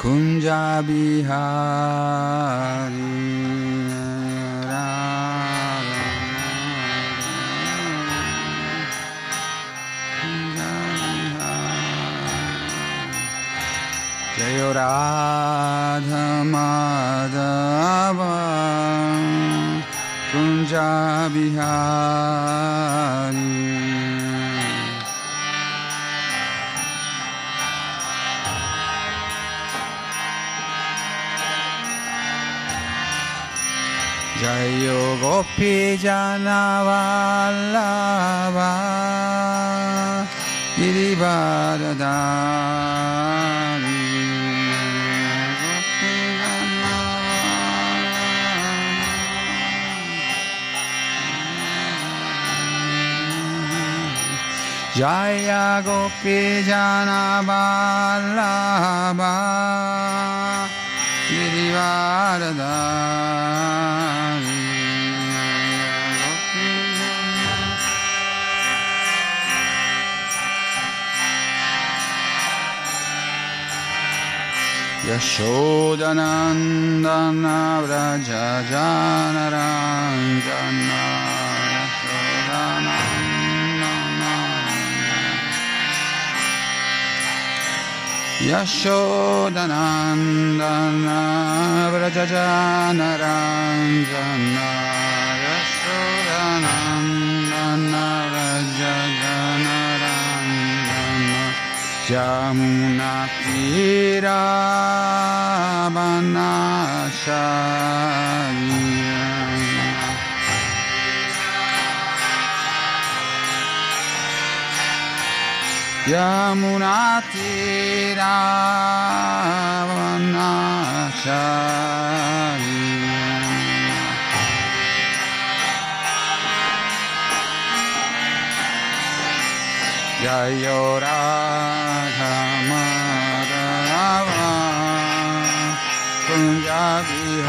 Kunja Bihari Jayo Radha Madhava gopi jana vallava girivardhari Jaya Gopi Jana Yashodanandana Vraja Janarandana Yashodanandana Vraja Janarandana Yashodanandana Vraja Janarandana Jamuna Tira Vanashariya Yamuna Tira Vanashariya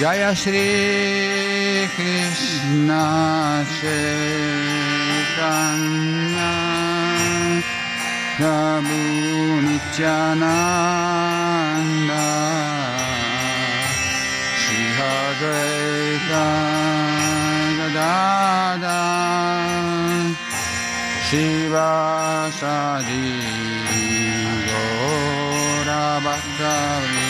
Jaya Shri Krishna Chaitanya Prabhu Nityananda Shri Hadaita Gadada Shiva Sadi Gaura Bhaktavi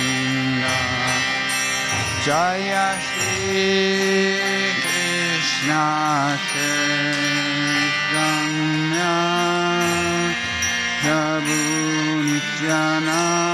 Jaya Shri Krishna Chaitanya Prabhu Nityananda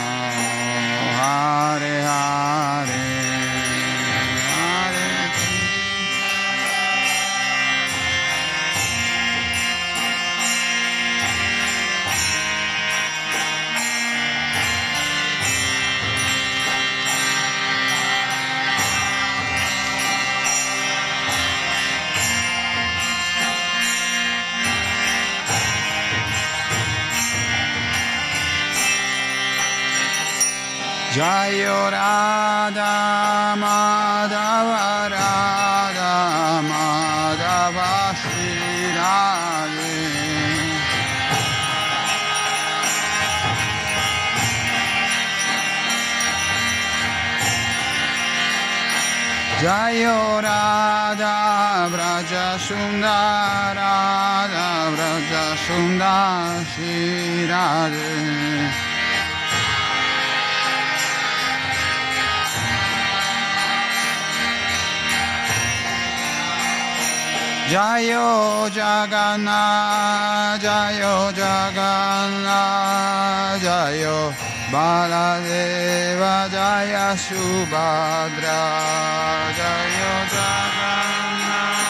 Jayo Radha Madhava Radha Madhava Shri Radhe Jayo Radha Vraja Sundara Radha Vraja Sundara Shri Radhe Jayo Jagannath, Jayo Jagannath, Jayo Baladeva, Jaya Subhadra, Jayo Jagannath,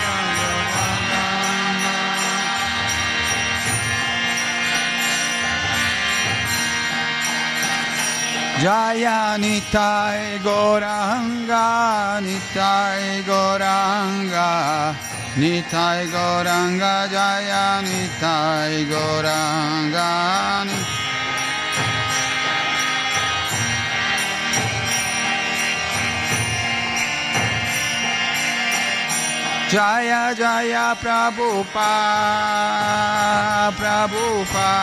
Jayo Jagannath. Jaya Nitai Goranga, Nitai Goranga, Nitai গৌরাঙ্গা জয়া নিতাই Gauranga Jaya Jaya Prabhupada Prabhupada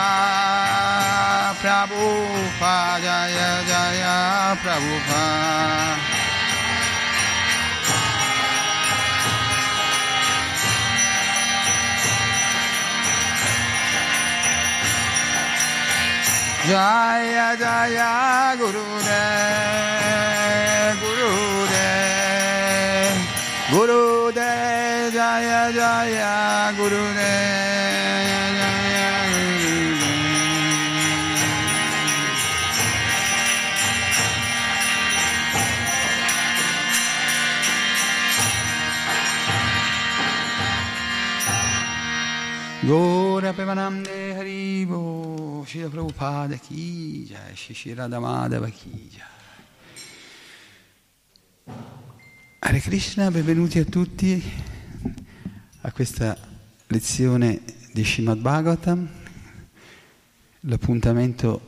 Prabhupada Jaya Jaya Prabhupada Jai Jai Gurudev Gurudev Gurudev Jai Jai Gurudev Gora Pemanam de Haribo. Shira Prabhupada Ki Jai, Shri Radhamadava Ki Jai. Hare Krishna, benvenuti a tutti a questa lezione di Srimad Bhagavatam, l'appuntamento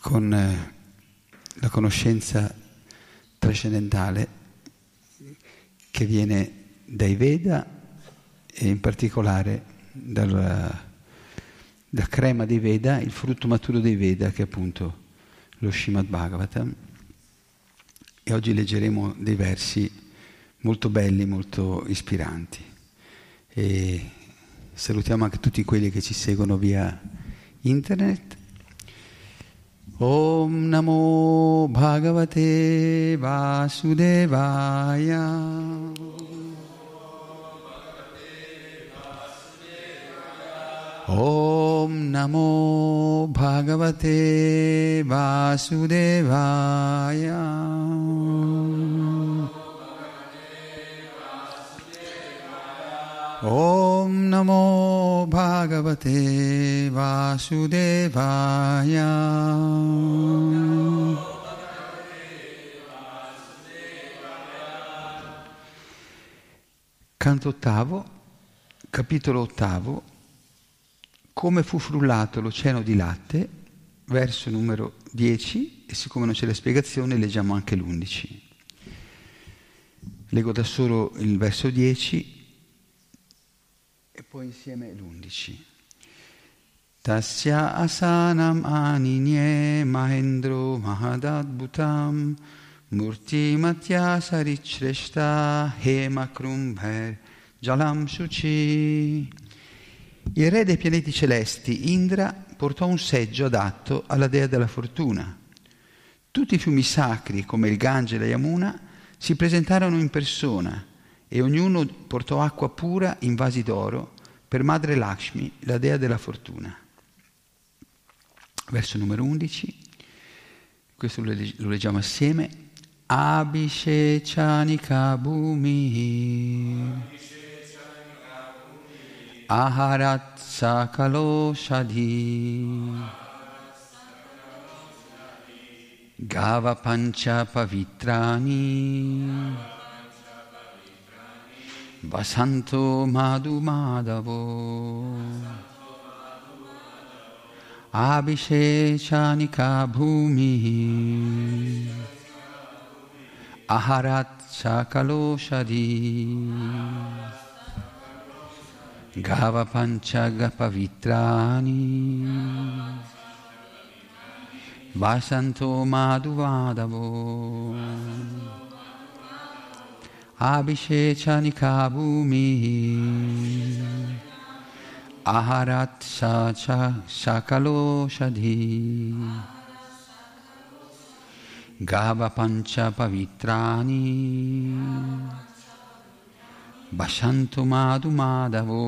con eh, la conoscenza trascendentale che viene dai Veda e in particolare dal, dal crema dei Veda, il frutto maturo dei Veda che è appunto lo Srimad Bhagavatam. E oggi leggeremo dei versi molto belli, molto ispiranti. E salutiamo anche tutti quelli che ci seguono via internet. Om Namo Bhagavate Vasudevaya. Om Namo Bhagavate Vasudevaya. Om Namo Bhagavate Vasudevaya. Canto ottavo, capitolo ottavo, come fu frullato l'oceano di latte, verso numero 10, e siccome non c'è la spiegazione leggiamo anche l'11. Leggo da solo il verso 10 e poi insieme l'11. Tasya asanam aninye mahendro mahadadbhutam murti matya sarichreshta hema krumbher jalam shuchi. Il re dei pianeti celesti, Indra, portò un seggio adatto alla dea della fortuna. Tutti i fiumi sacri, come il Gange e la Yamuna, si presentarono in persona e ognuno portò acqua pura in vasi d'oro per madre Lakshmi, la dea della fortuna. verso numero 11, questo lo leggiamo assieme. Abhishechani bhumi Aharat sakalo shadhi Gava pancha pavitrani Vasanto madhu madhavo. Abhishechanika bhumi. Aharat sakaloshadi Gava pancha pavitrani. Vasanto Madhuvadavo Abhishechanika Bhumi Aharat Sakalo Shadhi. Gava Pancha Pavitrani Vasanto Madhumadavu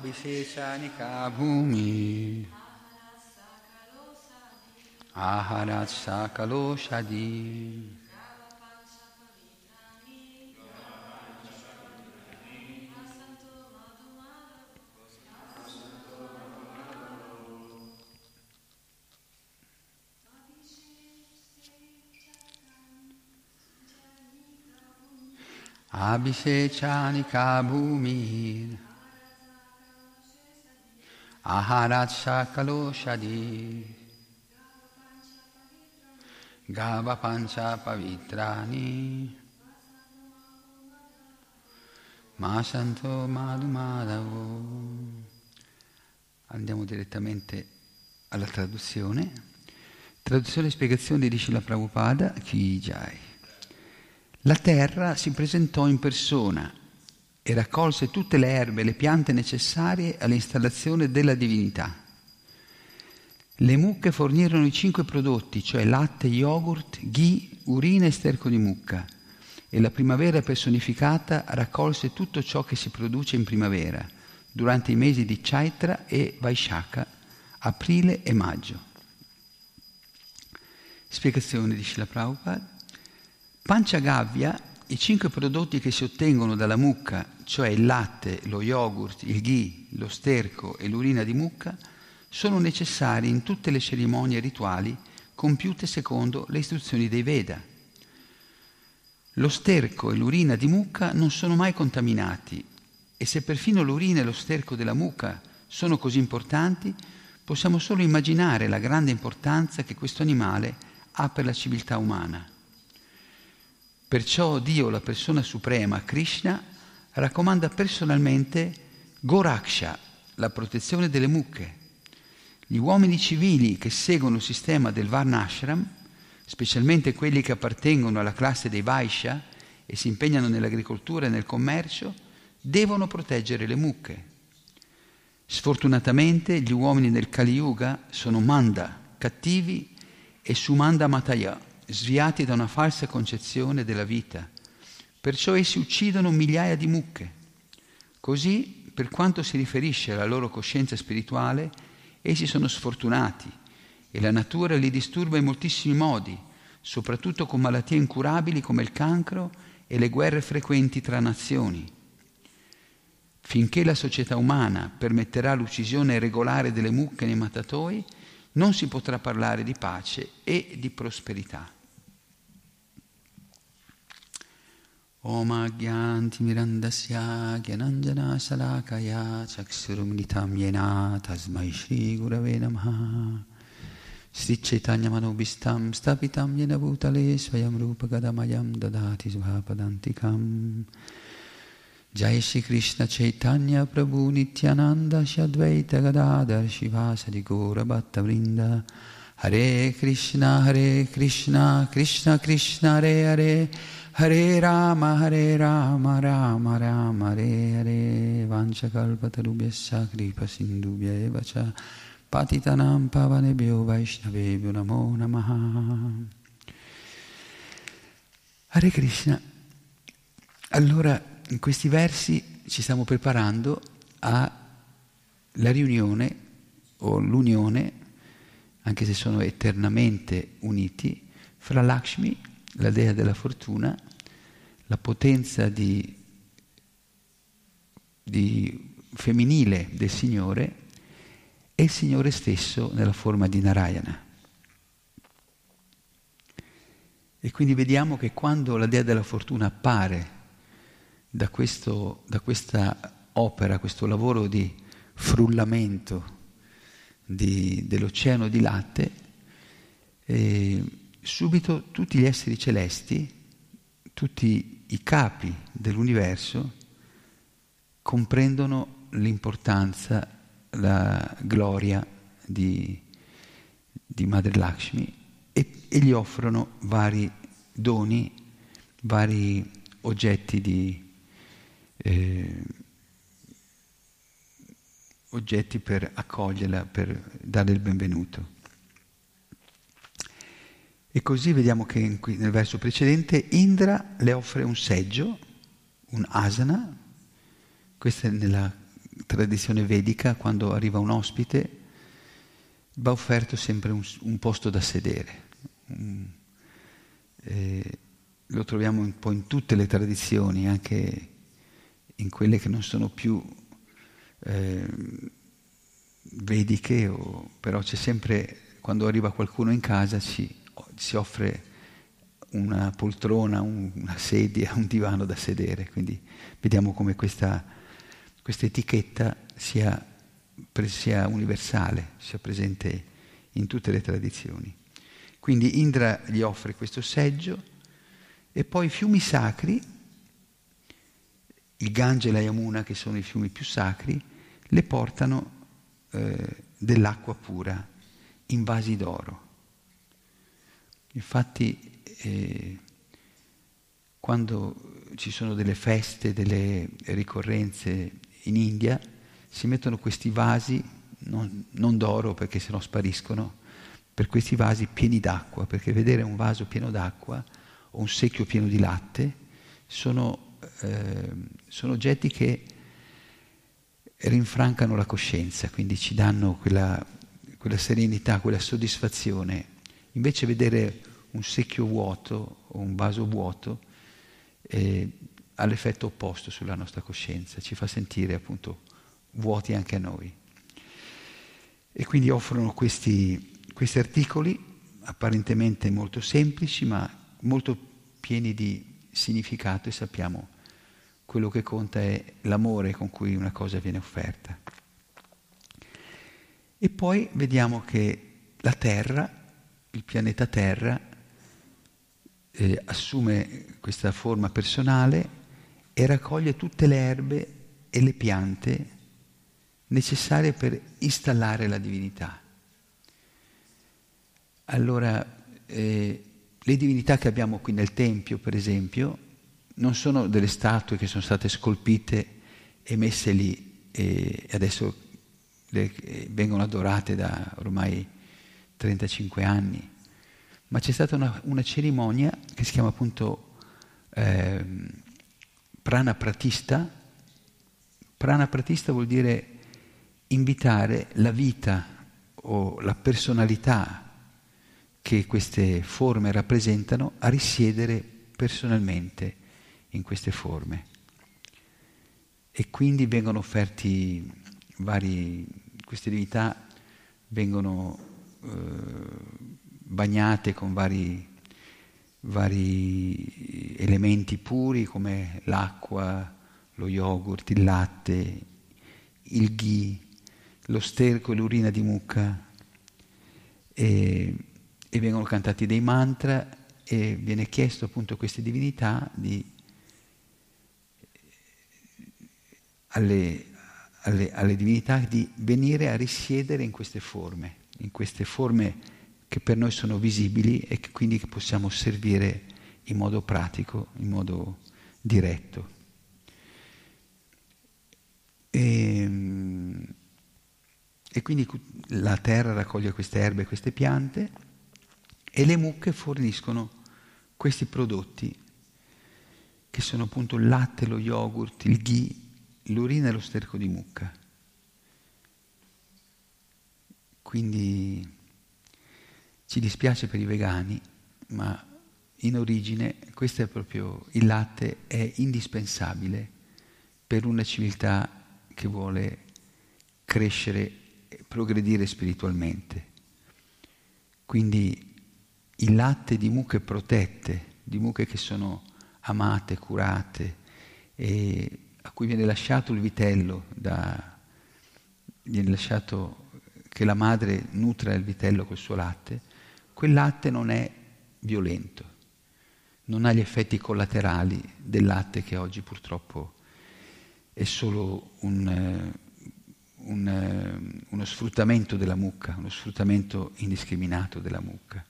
Abhishechanika bhumi Aharat sakalo shadi Abhishechanika bhumi Aharat Shakalo Shadi Gava Pancha Pavitrani Masanto Madhumadavo Andiamo direttamente alla traduzione. Traduzione e spiegazione di Srila Prabhupada, Ki Jai. La terra si presentò in persona e raccolse tutte le erbe e le piante necessarie all'installazione della divinità. Le mucche fornirono i cinque prodotti, cioè latte, yogurt, ghee, urina e sterco di mucca, e la primavera personificata raccolse tutto ciò che si produce in primavera, durante i mesi di Chaitra e Vaishaka, aprile e maggio. Spiegazione di Shila Prabhupada. Panchagavya i cinque prodotti che si ottengono dalla mucca, cioè il latte, lo yogurt, il ghee, lo sterco e l'urina di mucca, sono necessari in tutte le cerimonie rituali compiute secondo le istruzioni dei Veda. Lo sterco e l'urina di mucca non sono mai contaminati e se perfino l'urina e lo sterco della mucca sono così importanti, possiamo solo immaginare la grande importanza che questo animale ha per la civiltà umana. Perciò Dio, la persona suprema, Krishna, raccomanda personalmente Goraksha, la protezione delle mucche. Gli uomini civili che seguono il sistema del Varnashram, specialmente quelli che appartengono alla classe dei Vaishya e si impegnano nell'agricoltura e nel commercio, devono proteggere le mucche. Sfortunatamente gli uomini del Kali Yuga sono manda, cattivi e sumanda mataya, sviati da una falsa concezione della vita. Perciò essi uccidono migliaia di mucche. Così, per quanto si riferisce alla loro coscienza spirituale, essi sono sfortunati e la natura li disturba in moltissimi modi, soprattutto con malattie incurabili come il cancro e le guerre frequenti tra nazioni. Finché la società umana permetterà l'uccisione regolare delle mucche nei matatoi, non si potrà parlare di pace e di prosperità. Om Agyantimirandasya Gyananjana Salakaya Chaksurumnitam Yena Tasmai Shri Gurave Namaha. Sri Chaitanya Manobistam Stapitam Yena Bhutale Swayam Rupa Gadamayam Dadati Svapadantikam Jai Shri Krishna Chaitanya Prabhu Hare Rama Hare Rama Rama Rama Hare Hare Vanchakalpatarubhyasya Kripa Sindhubhya Eva Cha Patitanam Pavanebhyo Vaishnavebhyo Namo Namaha. Hare Krishna. Allora in questi versi ci stiamo preparando alla riunione o l'unione, anche se sono eternamente uniti, fra Lakshmi, la dea della fortuna, la potenza di, di femminile del Signore e il Signore stesso nella forma di Narayana. E quindi vediamo che quando la dea della fortuna appare da, questo, da questa opera, questo lavoro di frullamento di, dell'oceano di latte, eh, subito tutti gli esseri celesti, tutti i capi dell'universo comprendono l'importanza, la gloria di, di Madre Lakshmi e, e, gli offrono vari doni, vari oggetti di, eh, oggetti per accoglierla, per dare il benvenuto. E così vediamo che in, nel verso precedente Indra le offre un seggio, un asana, questa è nella tradizione vedica, quando arriva un ospite va offerto sempre un, un posto da sedere. Um, eh, lo troviamo un po' in tutte le tradizioni, anche in quelle che non sono più eh, vediche, o, però c'è sempre, quando arriva qualcuno in casa, ci, si offre una poltrona, un, una sedia, un divano da sedere. Quindi vediamo come questa, questa etichetta sia, sia universale, sia presente in tutte le tradizioni. Quindi Indra gli offre questo seggio e poi i fiumi sacri il Gange e la Yamuna, che sono i fiumi più sacri, le portano eh, dell'acqua pura in vasi d'oro. Infatti, eh, quando ci sono delle feste, delle ricorrenze in India, si mettono questi vasi, non, non d'oro perché sennò spariscono, per questi vasi pieni d'acqua, perché vedere un vaso pieno d'acqua o un secchio pieno di latte sono eh, sono oggetti che rinfrancano la coscienza, quindi ci danno quella, quella serenità, quella soddisfazione. Invece vedere un secchio vuoto o un vaso vuoto eh, ha l'effetto opposto sulla nostra coscienza, ci fa sentire appunto vuoti anche a noi. E quindi offrono questi, questi articoli apparentemente molto semplici, ma molto pieni di significato e sappiamo quello che conta è l'amore con cui una cosa viene offerta. E poi vediamo che la Terra, il pianeta Terra, eh, assume questa forma personale e raccoglie tutte le erbe e le piante necessarie per installare la divinità. Allora, eh, le divinità che abbiamo qui nel Tempio, per esempio, non sono delle statue che sono state scolpite e messe lì e adesso le, vengono adorate da ormai 35 anni, ma c'è stata una, una cerimonia che si chiama appunto eh, prana pratista. Prana pratista vuol dire invitare la vita o la personalità che queste forme rappresentano a risiedere personalmente in queste forme. E quindi vengono offerti vari, queste divinità vengono bagnate con vari vari elementi puri come l'acqua, lo yogurt, il latte, il ghee, lo sterco e l'urina di mucca. E, e vengono cantati dei mantra e viene chiesto appunto a queste divinità di, alle, alle, alle divinità di venire a risiedere in queste forme, in queste forme che per noi sono visibili e che quindi possiamo servire in modo pratico, in modo diretto. E, ehm, e quindi la terra raccoglie queste erbe, queste piante e le mucche forniscono questi prodotti che sono appunto il latte, lo yogurt, il ghee, l'urina e lo sterco di mucca. Quindi ci dispiace per i vegani, ma in origine questo è proprio il latte è indispensabile per una civiltà che vuole crescere e progredire spiritualmente. Quindi il latte di mucche protette, di mucche che sono amate, curate, a cui viene lasciato il vitello, da, viene lasciato che la madre nutra il vitello col suo latte, quel latte non è violento, non ha gli effetti collaterali del latte che oggi purtroppo è solo un, eh, un, eh, uno sfruttamento della mucca, uno sfruttamento indiscriminato della mucca.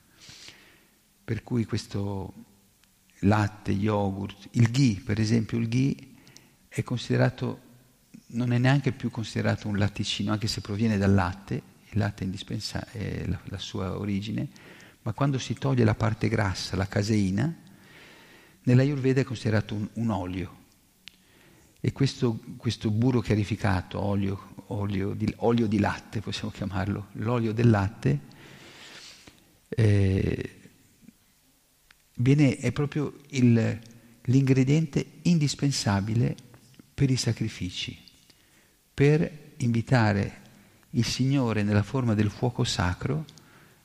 Per cui questo latte, yogurt, il ghee, per esempio, il ghee è considerato, non è neanche più considerato un latticino, anche se proviene dal latte, il latte indispensabile, la, la sua origine, ma quando si toglie la parte grassa, la caseina, nella Ayurveda è considerato un, un olio. E questo, questo burro chiarificato, olio, olio, di, olio, di, latte, possiamo chiamarlo, l'olio del latte, eh, viene, è proprio il, l'ingrediente indispensabile per i sacrifici, per invitare il Signore nella forma del fuoco sacro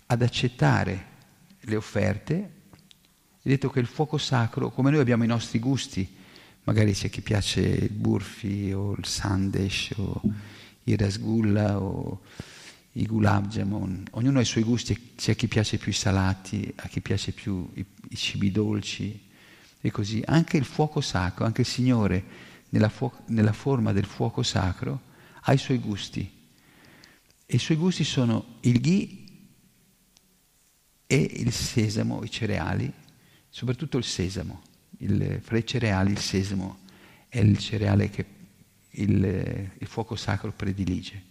ad accettare le offerte. È detto che il fuoco sacro, come noi abbiamo i nostri gusti, magari c'è chi piace il burfi o il sandesh o il rasgulla o i gulab jamun, ognuno ha i suoi gusti, c'è chi piace più i salati, a chi piace più i, i cibi dolci e così. Anche il fuoco sacro, anche il Signore nella, fu- nella forma del fuoco sacro ha i suoi gusti. E i suoi gusti sono il ghee e il sesamo, i cereali, soprattutto il sesamo. Il, fra i cereali il sesamo è il cereale che il, il fuoco sacro predilige.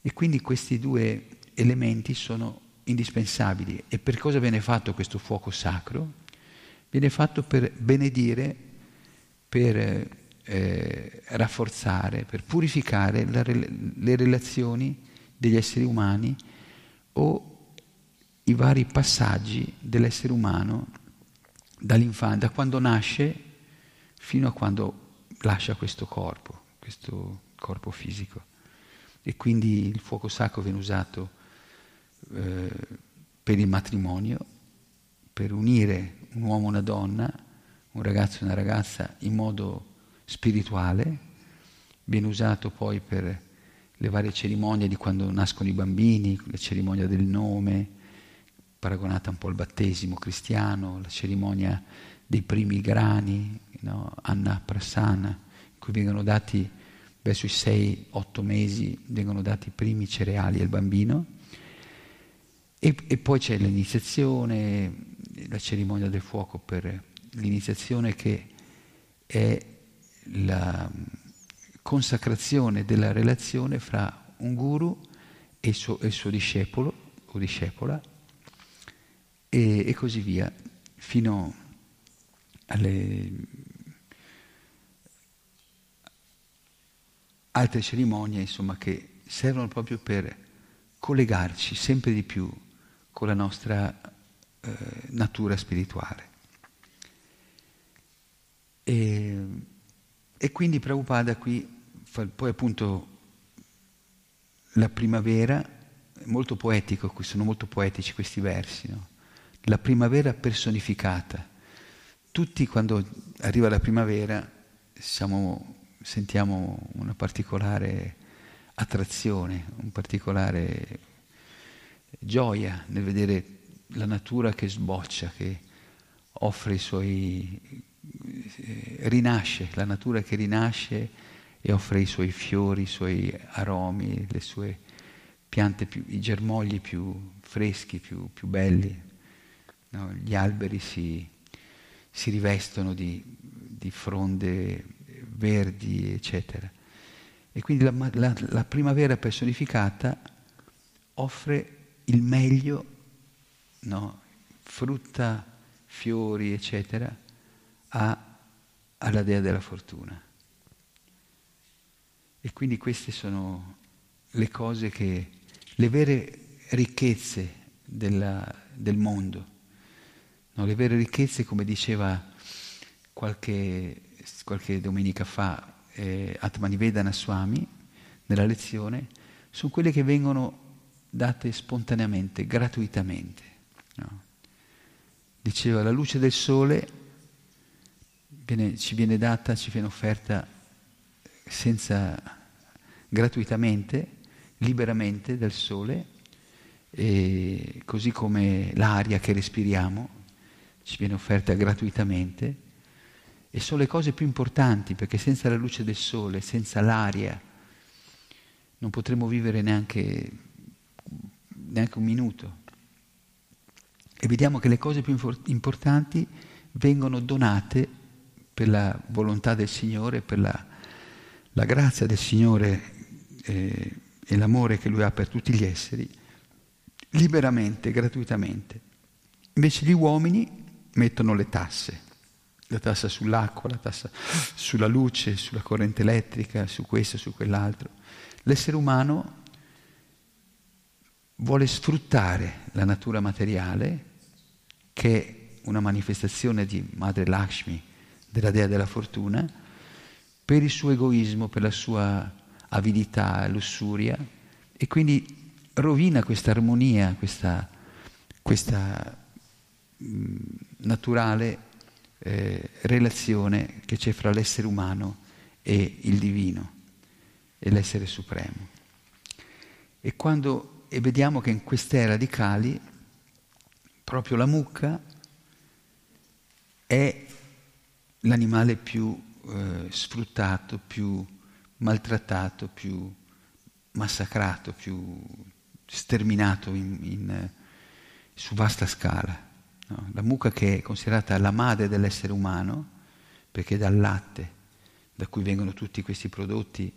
E quindi questi due elementi sono indispensabili. E per cosa viene fatto questo fuoco sacro? Viene fatto per benedire, per eh, rafforzare, per purificare la, le relazioni degli esseri umani o i vari passaggi dell'essere umano dall'infanzia, da quando nasce fino a quando lascia questo corpo, questo corpo fisico. E quindi il fuoco sacro viene usato eh, per il matrimonio, per unire un uomo e una donna, un ragazzo e una ragazza in modo spirituale, viene usato poi per le varie cerimonie di quando nascono i bambini, la cerimonia del nome, paragonata un po' al battesimo cristiano, la cerimonia dei primi grani, no? Anna Prassana, in cui vengono dati, verso i 6-8 mesi, vengono dati i primi cereali al bambino. E, e poi c'è l'iniziazione, la cerimonia del fuoco per l'iniziazione che è la consacrazione della relazione fra un guru e il suo, e il suo discepolo o discepola e, e così via, fino alle altre cerimonie, insomma, che servono proprio per collegarci sempre di più con la nostra eh, natura spirituale. E, e quindi Prabhupada qui, fa, poi appunto la primavera, molto poetico, sono molto poetici questi versi, no? la primavera personificata. Tutti quando arriva la primavera siamo, sentiamo una particolare attrazione, un particolare gioia nel vedere la natura che sboccia, che offre i suoi... Eh, rinasce, la natura che rinasce e offre i suoi fiori, i suoi aromi, le sue piante, più, i germogli più freschi, più, più belli. No? Gli alberi si, si rivestono di, di, fronde verdi, eccetera. E quindi la, la, la primavera personificata offre il meglio, no? frutta, fiori, eccetera, a, alla dea della fortuna. E quindi queste sono le cose che, le vere ricchezze della, del mondo, no? le vere ricchezze, come diceva qualche, qualche domenica fa eh, Atmanivedana Swami nella lezione, sono quelle che vengono date spontaneamente, gratuitamente. No? Diceva, la luce del sole viene, ci viene data, ci viene offerta senza, gratuitamente, liberamente dal sole, così come l'aria che respiriamo ci viene offerta gratuitamente e sono le cose più importanti perché senza la luce del sole, senza l'aria, non potremo vivere neanche neanche un minuto. E vediamo che le cose più importanti vengono donate per la volontà del Signore, per la, la grazia del Signore eh, e l'amore che Lui ha per tutti gli esseri, liberamente, gratuitamente. Invece gli uomini mettono le tasse, la tassa sull'acqua, la tassa sulla luce, sulla corrente elettrica, su questo, su quell'altro. L'essere umano vuole sfruttare la natura materiale, che è una manifestazione di Madre Lakshmi, della dea della fortuna, per il suo egoismo, per la sua avidità, lussuria, e quindi rovina questa armonia, questa, questa mh, naturale eh, relazione che c'è fra l'essere umano e il divino, e l'essere supremo. E quando e vediamo che in queste radicali proprio la mucca è l'animale più eh, sfruttato, più maltrattato, più massacrato, più sterminato in, in, su vasta scala. No? La mucca che è considerata la madre dell'essere umano, perché dal latte, da cui vengono tutti questi prodotti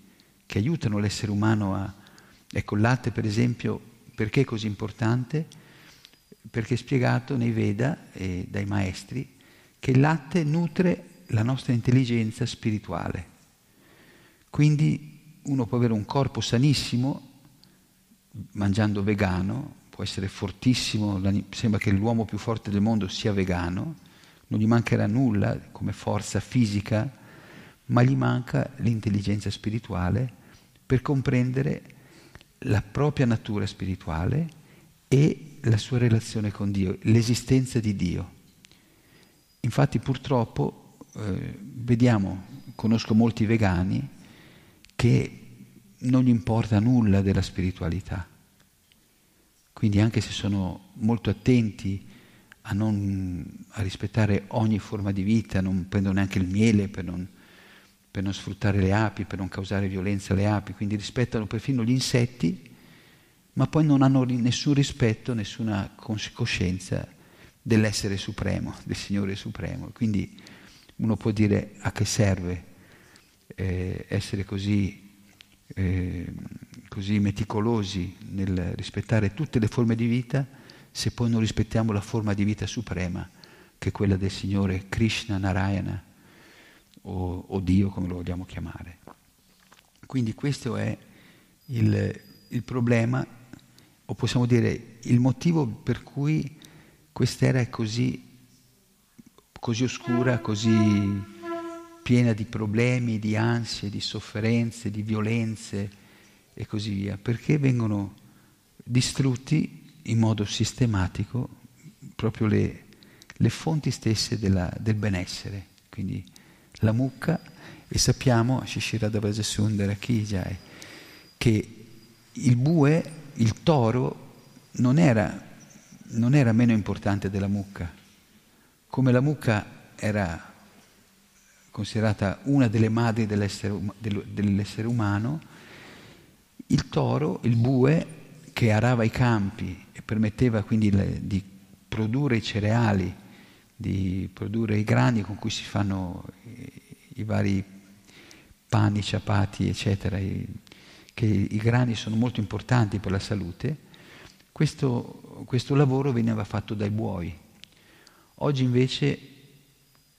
che aiutano l'essere umano a, Ecco, il latte per esempio, perché è così importante? Perché è spiegato nei Veda e dai maestri che il latte nutre la nostra intelligenza spirituale. Quindi uno può avere un corpo sanissimo mangiando vegano, può essere fortissimo, sembra che l'uomo più forte del mondo sia vegano, non gli mancherà nulla come forza fisica, ma gli manca l'intelligenza spirituale per comprendere la propria natura spirituale e la sua relazione con Dio, l'esistenza di Dio. Infatti purtroppo eh, vediamo, conosco molti vegani che non gli importa nulla della spiritualità. Quindi anche se sono molto attenti a, non, a rispettare ogni forma di vita, non prendono neanche il miele per non per non sfruttare le api, per non causare violenza alle api, quindi rispettano perfino gli insetti, ma poi non hanno nessun rispetto, nessuna coscienza dell'essere supremo, del Signore supremo. Quindi uno può dire a che serve eh, essere così, eh, così meticolosi nel rispettare tutte le forme di vita se poi non rispettiamo la forma di vita suprema, che è quella del Signore Krishna Narayana o, o Dio come lo vogliamo chiamare. Quindi questo è il, il problema, o possiamo dire il motivo per cui quest'era è così, così oscura, così piena di problemi, di ansie, di sofferenze, di violenze e così via, perché vengono distrutti in modo sistematico proprio le, le fonti stesse della, del benessere. Quindi la mucca, e sappiamo, Shishirada Vrajasundara Kijai, che il bue, il toro, non era, non era meno importante della mucca. Come la mucca era considerata una delle madri dell'essere, dell'essere umano, il toro, il bue, che arava i campi e permetteva quindi le, di produrre i cereali, di produrre i grani con cui si fanno i, i vari pani, ciapati, eccetera, i, che i grani sono molto importanti per la salute, questo, questo lavoro veniva fatto dai buoi. Oggi invece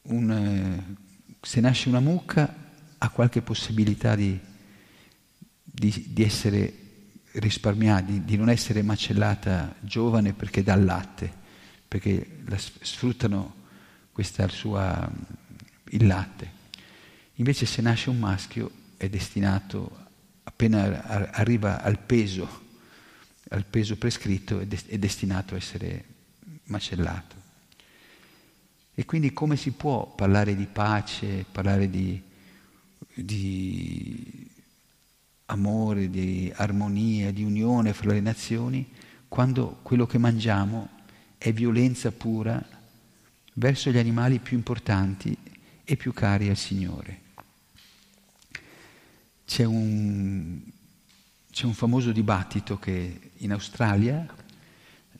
un, eh, se nasce una mucca ha qualche possibilità di, di, di essere risparmiata, di, di, non essere macellata giovane perché dà latte, perché la, sfruttano questa sua, il latte. Invece se nasce un maschio è destinato, appena arriva al peso, al peso prescritto, è, è destinato a essere macellato. E quindi come si può parlare di pace, parlare di, di amore, di armonia, di unione fra le nazioni, quando quello che mangiamo è violenza pura verso gli animali più importanti e più cari al Signore. C'è un, c'è un famoso dibattito che in Australia,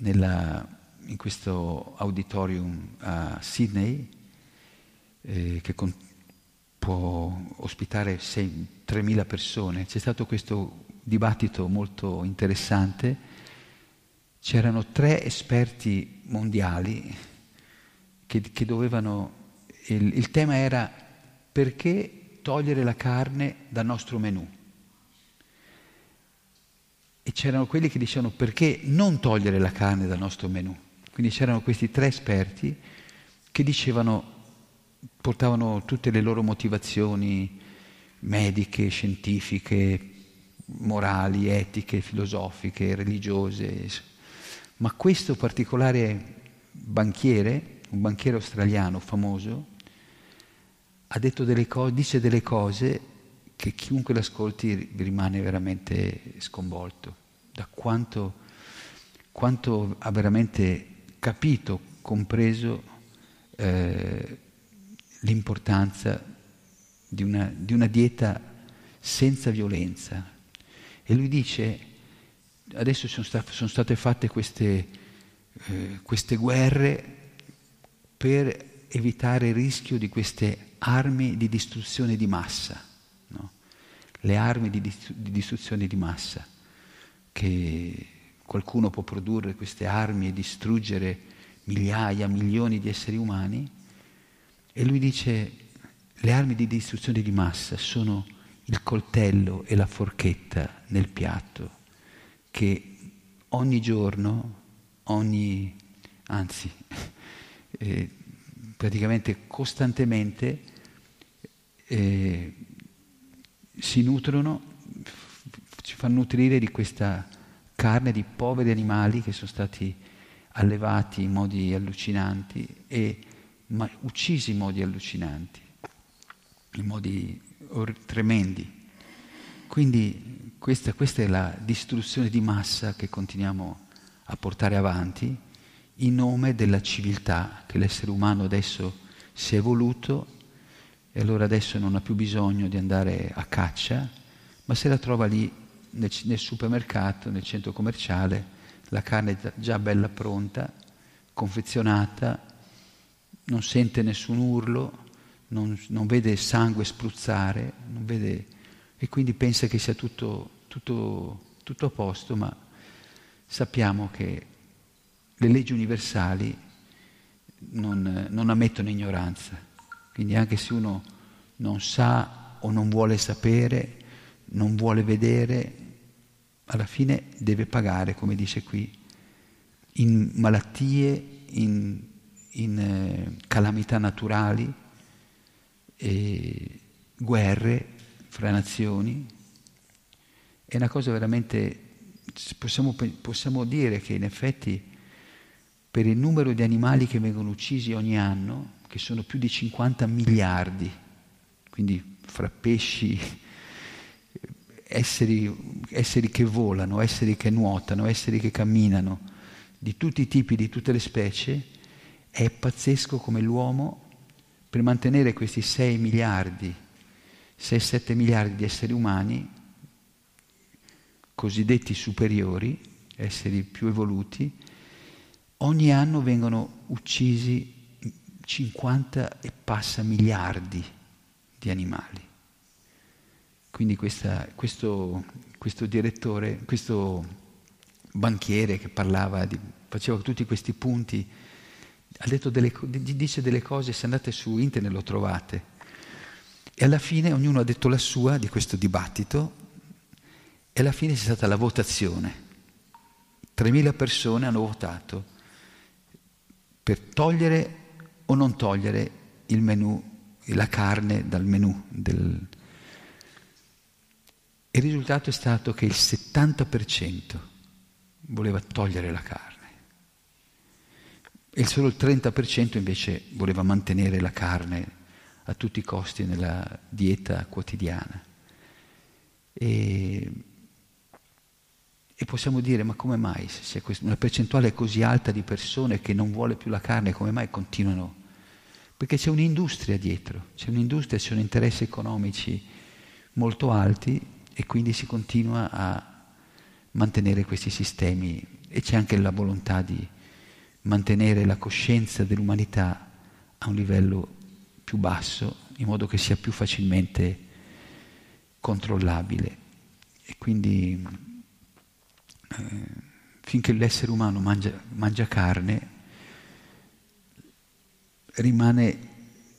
nella in questo auditorium a Sydney, eh, che con, può ospitare 3.000 persone. C'è stato questo dibattito molto interessante. C'erano tre esperti mondiali che, che dovevano... Il, il tema era perché togliere la carne dal nostro menù. E c'erano quelli che dicevano perché non togliere la carne dal nostro menù. Quindi c'erano questi tre esperti che dicevano, portavano tutte le loro motivazioni mediche, scientifiche, morali, etiche, filosofiche, religiose. Ma questo particolare banchiere, un banchiere australiano famoso, delle cose, dice delle cose che chiunque l'ascolti rimane veramente sconvolto da quanto, quanto ha veramente capito, compreso eh, l'importanza di una, di una dieta senza violenza. E lui dice, adesso sono, sta, sono state fatte queste, eh, queste, guerre per evitare il rischio di queste armi di distruzione di massa, no? le armi di, di distruzione di massa che qualcuno può produrre queste armi e distruggere migliaia, milioni di esseri umani, e lui dice le armi di distruzione di massa sono il coltello e la forchetta nel piatto che ogni giorno, ogni, anzi, eh, praticamente costantemente eh, si nutrono, ci fanno nutrire di questa carne di poveri animali che sono stati allevati in modi allucinanti e uccisi in modi allucinanti, in modi or- tremendi. Quindi questa, questa è la distruzione di massa che continuiamo a portare avanti in nome della civiltà che l'essere umano adesso si è evoluto e allora adesso non ha più bisogno di andare a caccia, ma se la trova lì nel, nel supermercato, nel centro commerciale, la carne è già bella pronta, confezionata, non sente nessun urlo, non, non vede sangue spruzzare, vede, e quindi pensa che sia tutto, tutto, tutto a posto, ma sappiamo che le leggi universali non, non ammettono ignoranza. Quindi anche se uno non sa o non vuole sapere, non vuole vedere, alla fine deve pagare, come dice qui, in malattie, in, in eh, calamità naturali, e guerre fra nazioni. È una cosa veramente, possiamo, possiamo dire che in effetti per il numero di animali che vengono uccisi ogni anno, che sono più di 50 miliardi, quindi fra pesci, esseri, esseri che volano, esseri che nuotano, esseri che camminano, di tutti i tipi, di tutte le specie, è pazzesco come l'uomo, per mantenere questi 6 miliardi, 6-7 miliardi di esseri umani, cosiddetti superiori, esseri più evoluti, ogni anno vengono uccisi 50 e passa miliardi di animali. Quindi questa, questo, questo, direttore, questo banchiere che parlava, di, faceva tutti questi punti, delle, dice delle cose, se andate su internet lo trovate. E alla fine ognuno ha detto la sua di questo dibattito e alla fine c'è stata la votazione. 3.000 persone hanno votato per togliere o non togliere il menù, la carne dal menù. Del... Il risultato è stato che il 70% voleva togliere la carne e solo il 30% invece voleva mantenere la carne a tutti i costi nella dieta quotidiana. E e possiamo dire, ma come mai, se una percentuale così alta di persone che non vuole più la carne, come mai continuano? Perché c'è un'industria dietro, c'è un'industria, ci sono interessi economici molto alti e quindi si continua a mantenere questi sistemi e c'è anche la volontà di mantenere la coscienza dell'umanità a un livello più basso, in modo che sia più facilmente controllabile. E quindi eh, finché l'essere umano mangia, mangia carne, rimane,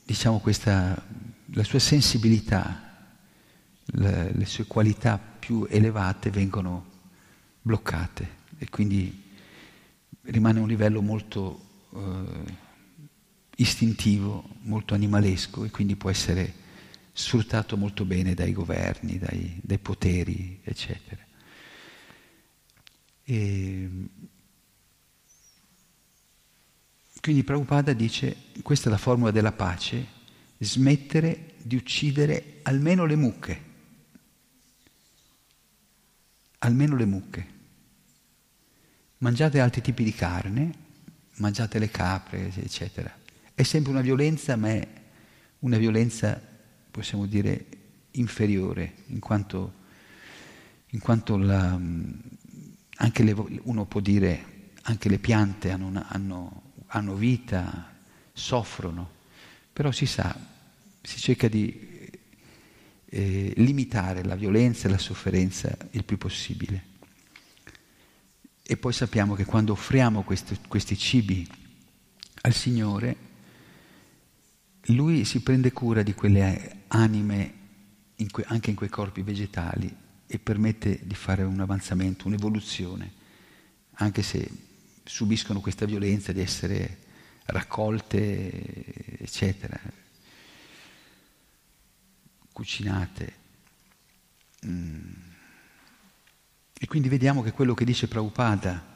diciamo, questa, la sua sensibilità, la, le sue qualità più elevate vengono bloccate e quindi rimane un livello molto eh, istintivo, molto animalesco e quindi può essere sfruttato molto bene dai governi, dai, dai poteri, eccetera. E quindi Prabhupada dice, questa è la formula della pace, smettere di uccidere almeno le mucche, almeno le mucche. Mangiate altri tipi di carne, mangiate le capre, eccetera. È sempre una violenza, ma è una violenza, possiamo dire, inferiore, in quanto, in quanto la, anche le, uno può dire, anche le piante hanno, hanno, hanno vita, soffrono, però si sa, si cerca di eh, limitare la violenza e la sofferenza il più possibile. E poi sappiamo che quando offriamo questi, questi cibi al Signore, Lui si prende cura di quelle anime in que, anche in quei corpi vegetali e permette di fare un avanzamento, un'evoluzione, anche se subiscono questa violenza di essere raccolte, eccetera, cucinate. Mm. E quindi vediamo che quello che dice Prabhupada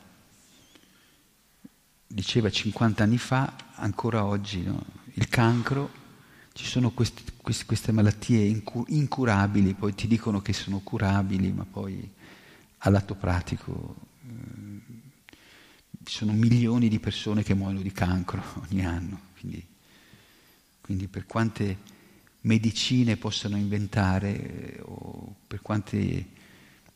diceva 50 anni fa, ancora oggi, no? il cancro ci sono questi, questi, queste malattie incurabili, poi ti dicono che sono curabili, ma poi all'atto pratico eh, ci sono milioni di persone che muoiono di cancro ogni anno. Quindi, quindi per quante medicine possano inventare eh, o per quante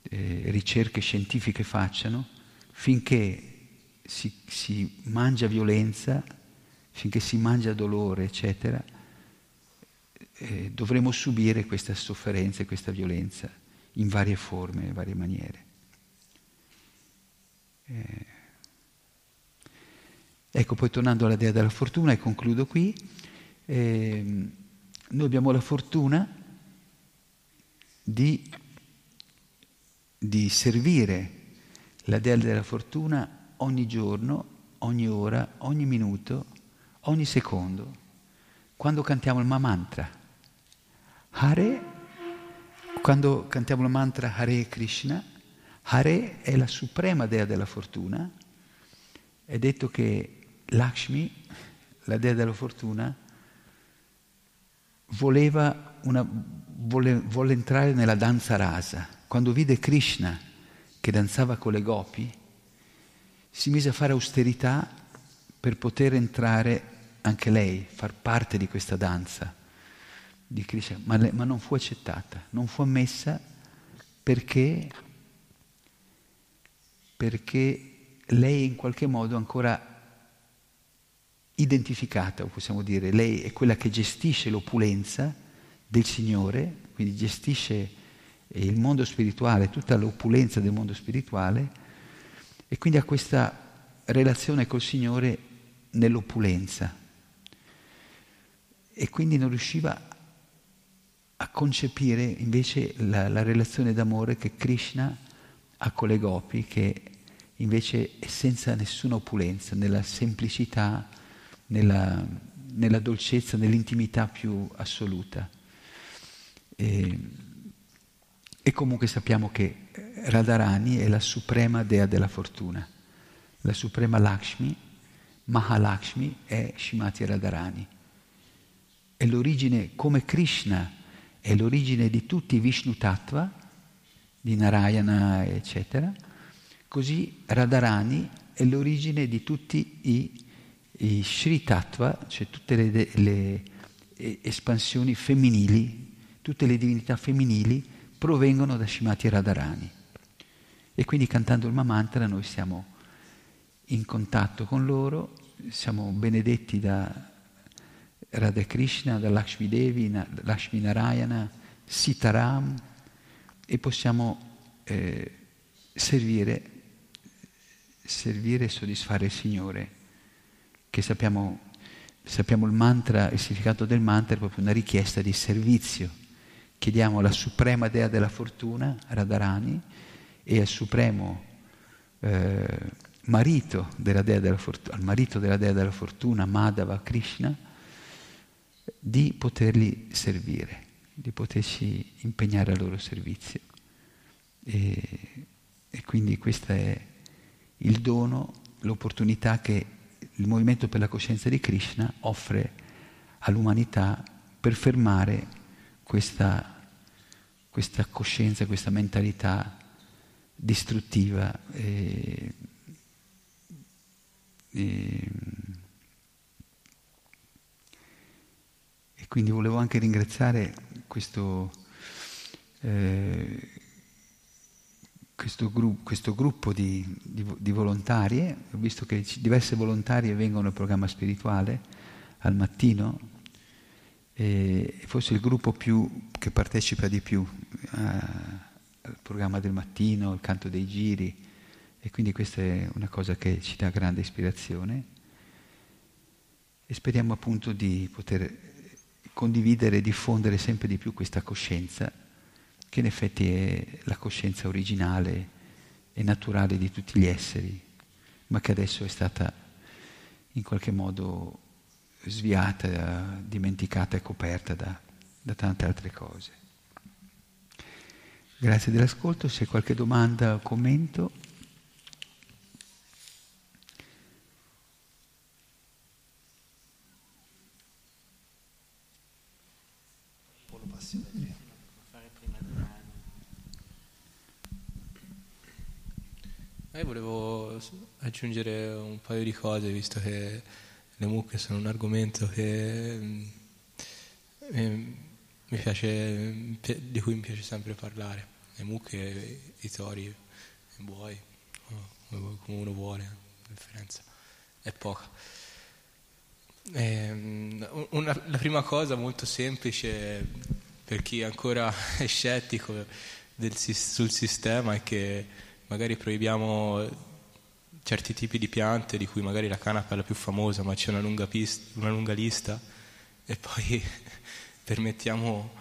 eh, ricerche scientifiche facciano, finché si, si mangia violenza, finché si mangia dolore, eccetera, eh, dovremo subire questa sofferenza e questa violenza in varie forme, in varie maniere. Ecco, poi tornando alla dea della fortuna, e concludo qui, eh, noi abbiamo la fortuna di, di servire la dea della fortuna ogni giorno, ogni ora, ogni minuto, ogni secondo, quando cantiamo il mantra. Hare, quando cantiamo il mantra Hare Krishna, Hare è la suprema dea della fortuna, è detto che Lakshmi, la dea della fortuna, voleva una, volle, volle entrare nella danza rasa. Quando vide Krishna che danzava con le gopi, si mise a fare austerità per poter entrare anche lei, far parte di questa danza di Krishna, ma, le, ma non fu accettata, non fu ammessa perché, perché lei in qualche modo ancora identificata, possiamo dire, lei è quella che gestisce l'opulenza del Signore, quindi gestisce il mondo spirituale, tutta l'opulenza del mondo spirituale e quindi ha questa relazione col Signore nell'opulenza. E quindi non riusciva a concepire invece la, la relazione d'amore che Krishna ha con le gopi, che invece è senza nessuna opulenza, nella semplicità, nella, nella dolcezza, nell'intimità più assoluta. E, e comunque sappiamo che Radharani è la suprema dea della fortuna, la suprema Lakshmi, Mahalakshmi è Shimati Radharani. È l'origine, come Krishna è l'origine di tutti i Vishnu Tattva, di Narayana, eccetera, così Radharani è l'origine di tutti i, i Sri Tattva, cioè tutte le, le espansioni femminili, tutte le divinità femminili provengono da Shimati Radharani. E quindi cantando il Mamantra noi siamo in contatto con loro, siamo benedetti da Radha Krishna, da Lakshmi Devi, Lakshmi Narayana, Sitaram e possiamo eh, servire, servire e soddisfare il Signore, che sappiamo, sappiamo il mantra, il significato del mantra è proprio una richiesta di servizio. Chiediamo alla suprema dea della fortuna, Radharani, e al supremo eh, marito della dea della fortuna, al marito della dea della fortuna, Madhava Krishna, di poterli servire, di poterci impegnare al loro servizio. E, e quindi questo è il dono, l'opportunità che il Movimento per la Coscienza di Krishna offre all'umanità per fermare questa, questa coscienza, questa mentalità distruttiva e, e, e, quindi volevo anche ringraziare questo, eh, questo, gru- questo gruppo di, di, di, volontarie, ho visto che diverse volontarie vengono al programma spirituale al mattino, e forse il gruppo più, che partecipa di più. Eh, il programma del mattino, il canto dei giri e quindi questa è una cosa che ci dà grande ispirazione e speriamo appunto di poter condividere e diffondere sempre di più questa coscienza che in effetti è la coscienza originale e naturale di tutti gli esseri, ma che adesso è stata in qualche modo sviata, dimenticata e coperta da, da tante altre cose. Grazie dell'ascolto, se qualche domanda o commento. Io volevo aggiungere un paio di cose, visto che le mucche sono un argomento che eh, piace, di cui mi piace sempre parlare. Le mucche, i tori, i buoi, come uno vuole, la differenza è poca. E, ehm, una, la prima cosa molto semplice per chi ancora è scettico del, sul sistema è che magari proibiamo certi tipi di piante di cui magari la canapa è la più famosa ma c'è una lunga, pista, una lunga lista e poi permettiamo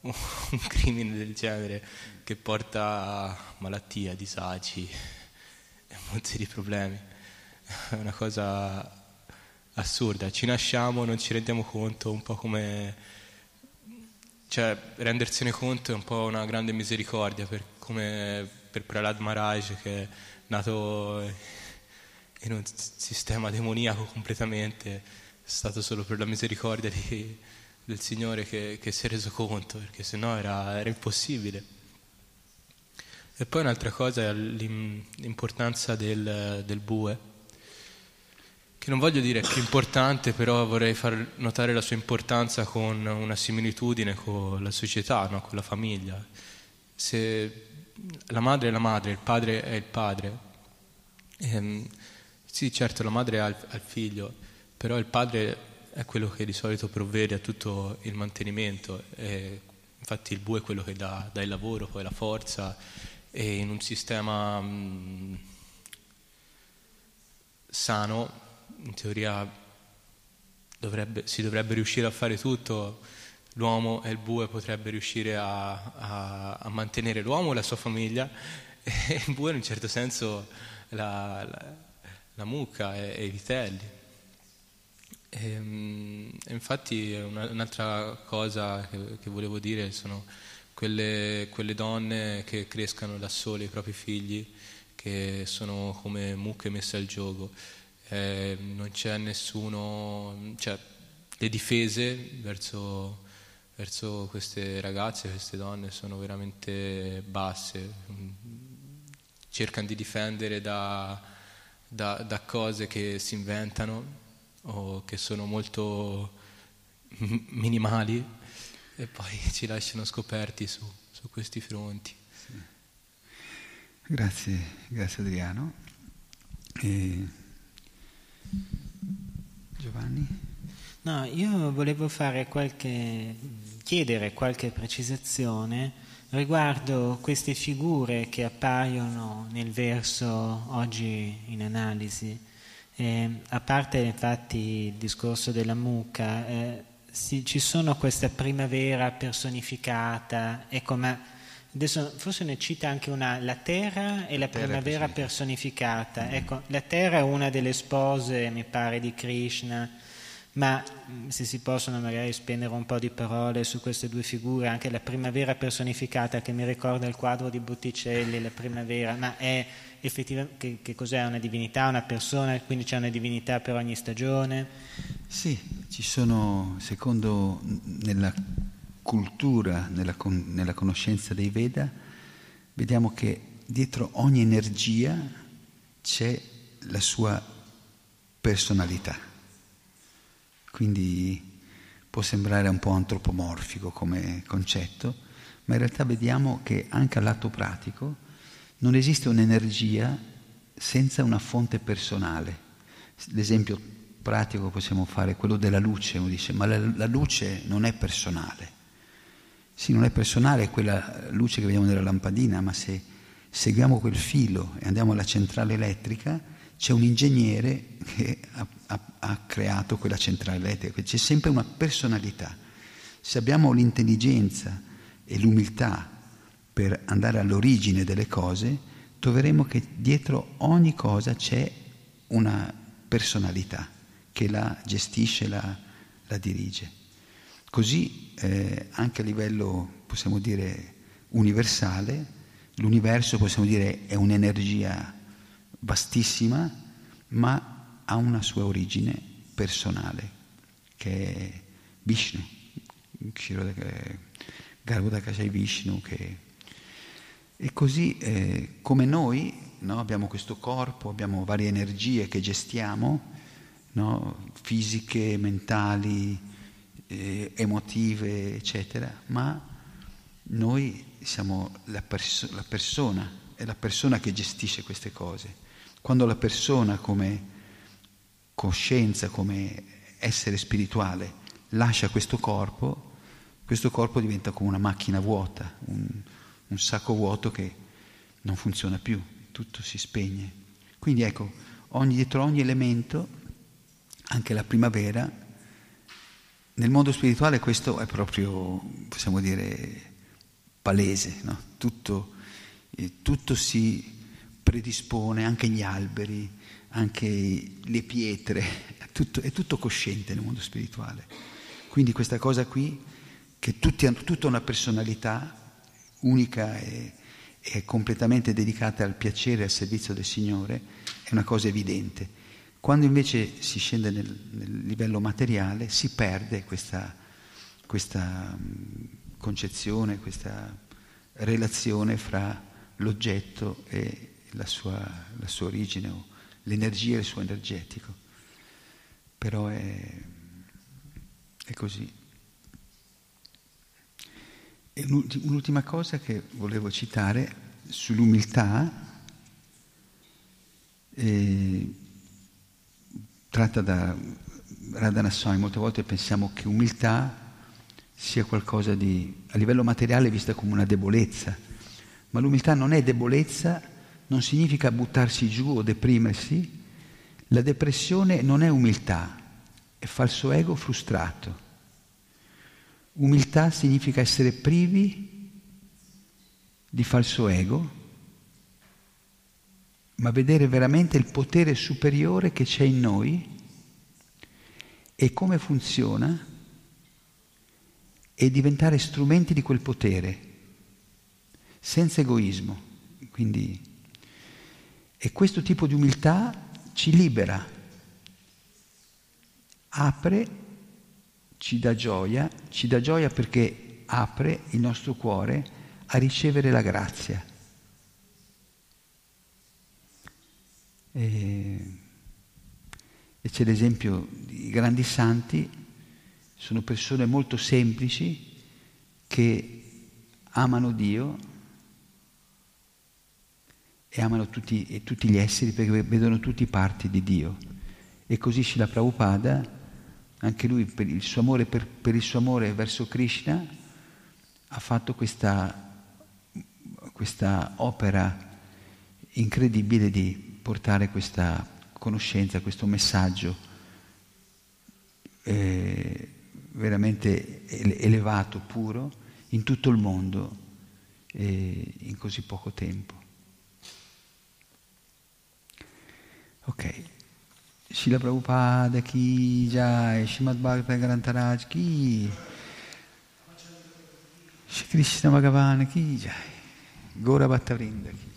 un crimine del genere che porta a malattia, disagi e molti di problemi. È una cosa assurda. Ci nasciamo, non ci rendiamo conto, un po' come... Cioè, rendersene conto è un po' una grande misericordia, per, come per Prahlad Maharaj che è nato in un sistema demoniaco completamente, è stato solo per la misericordia di, del Signore che, che, si è reso conto, perché sennò era, era impossibile. E poi un'altra cosa è l'importanza del, del bue, che non voglio dire più importante, però vorrei far notare la sua importanza con una similitudine con la società, no? con la famiglia. Se la madre è la madre, il padre è il padre. Ehm, sì, certo, la madre ha il, ha il figlio, però il padre è quello che di solito provvede a tutto il mantenimento. E infatti il bue è quello che dà, dà, il lavoro, poi la forza. E in un sistema mh, mm, sano, in teoria dovrebbe, si dovrebbe riuscire a fare tutto l'uomo e il bue potrebbe riuscire a, a, a mantenere l'uomo e la sua famiglia e il bue in un certo senso la, la, la mucca e, e, i vitelli. Ehm, e infatti una, un'altra cosa che, che, volevo dire sono quelle, quelle donne che crescano da sole i propri figli, che sono come mucche messe al gioco. Eh, non c'è nessuno, cioè le difese verso verso queste ragazze, queste donne sono veramente basse, cercano di difendere da, da, da cose che si inventano o che sono molto minimali e poi ci lasciano scoperti su, su questi fronti. Sì. Grazie, grazie Adriano. E... Giovanni? No, io volevo qualche, chiedere qualche precisazione riguardo queste figure che appaiono nel verso oggi in analisi. Eh, a parte infatti il discorso della mucca, eh, sì, ci sono questa primavera personificata, ecco, ma adesso forse ne cita anche una, la terra e la, primavera personificata. personificata. Ecco, la terra è una delle spose, mi pare, di Krishna ma mm, se si possono magari spendere un po' di parole su queste due figure, anche la primavera personificata che mi ricorda il quadro di Botticelli, la primavera, ma è effettivamente che, che cos'è una divinità, una persona, quindi c'è una divinità per ogni stagione? Sì, ci sono, secondo nella cultura, nella, nella conoscenza dei Veda, vediamo che dietro ogni energia c'è la sua personalità quindi può sembrare un po' antropomorfico come concetto, ma in realtà vediamo che anche all'atto pratico non esiste un'energia senza una fonte personale. L'esempio pratico possiamo fare è quello della luce, uno dice, ma la, la luce non è personale. Sì, non è personale, quella luce che vediamo nella lampadina, ma se seguiamo quel filo e andiamo alla centrale elettrica, c'è un ingegnere che ha, ha, ha, creato quella centrale elettrica, c'è sempre una personalità. Se abbiamo l'intelligenza e l'umiltà per andare all'origine delle cose, troveremo che dietro ogni cosa c'è una personalità che la gestisce, la, la dirige. Così eh, anche a livello, possiamo dire, universale, l'universo, possiamo dire, è un'energia vastissima, ma ha una sua origine personale, che è Vishnu, Garbhodakashai Vishnu, che... E così eh, come noi no, abbiamo questo corpo, abbiamo varie energie che gestiamo, no, fisiche, mentali, eh, emotive, eccetera, ma noi siamo la, perso- la persona, è la persona che gestisce queste cose. Quando la persona come coscienza, come essere spirituale, lascia questo corpo, questo corpo diventa come una macchina vuota, un, un sacco vuoto che non funziona più, tutto si spegne. Quindi ecco, ogni, dietro ogni elemento, anche la primavera, nel mondo spirituale questo è proprio, possiamo dire, palese, no? tutto, eh, tutto si predispone anche gli alberi, anche le pietre, è tutto, è tutto cosciente nel mondo spirituale. Quindi questa cosa qui, che tutti hanno tutta una personalità unica e, è completamente dedicata al piacere e al servizio del Signore, è una cosa evidente. Quando invece si scende nel, nel livello materiale si perde questa, questa concezione, questa relazione fra l'oggetto e la sua, la sua origine o l'energia e il suo energetico. Però è, è così. E un'ultima cosa che volevo citare sull'umiltà, eh, tratta da Radhana Swami, molte volte pensiamo che umiltà sia qualcosa di, a livello materiale, vista come una debolezza, ma l'umiltà non è debolezza, non significa buttarsi giù o deprimersi, la depressione non è umiltà, è falso ego frustrato. Umiltà significa essere privi di falso ego, ma vedere veramente il potere superiore che c'è in noi e come funziona e diventare strumenti di quel potere, senza egoismo. Quindi, e questo tipo di umiltà ci libera, apre ci dà gioia, ci dà gioia perché apre il nostro cuore a ricevere la grazia. E, e c'è l'esempio di grandi santi, sono persone molto semplici che amano Dio e amano tutti, e tutti gli esseri perché vedono tutti parti di Dio. E così Srila Prabhupada anche lui per il suo amore, per, per il suo amore verso Krishna ha fatto questa, questa opera incredibile di portare questa conoscenza, questo messaggio eh, veramente elevato, puro, in tutto il mondo eh, in così poco tempo. Ok. Srila Prabhupada ki jai, Srimad Bhagavatam Grantaraj ki, Shri Krishna Bhagavan ki jai, Gora Bhattavrinda ki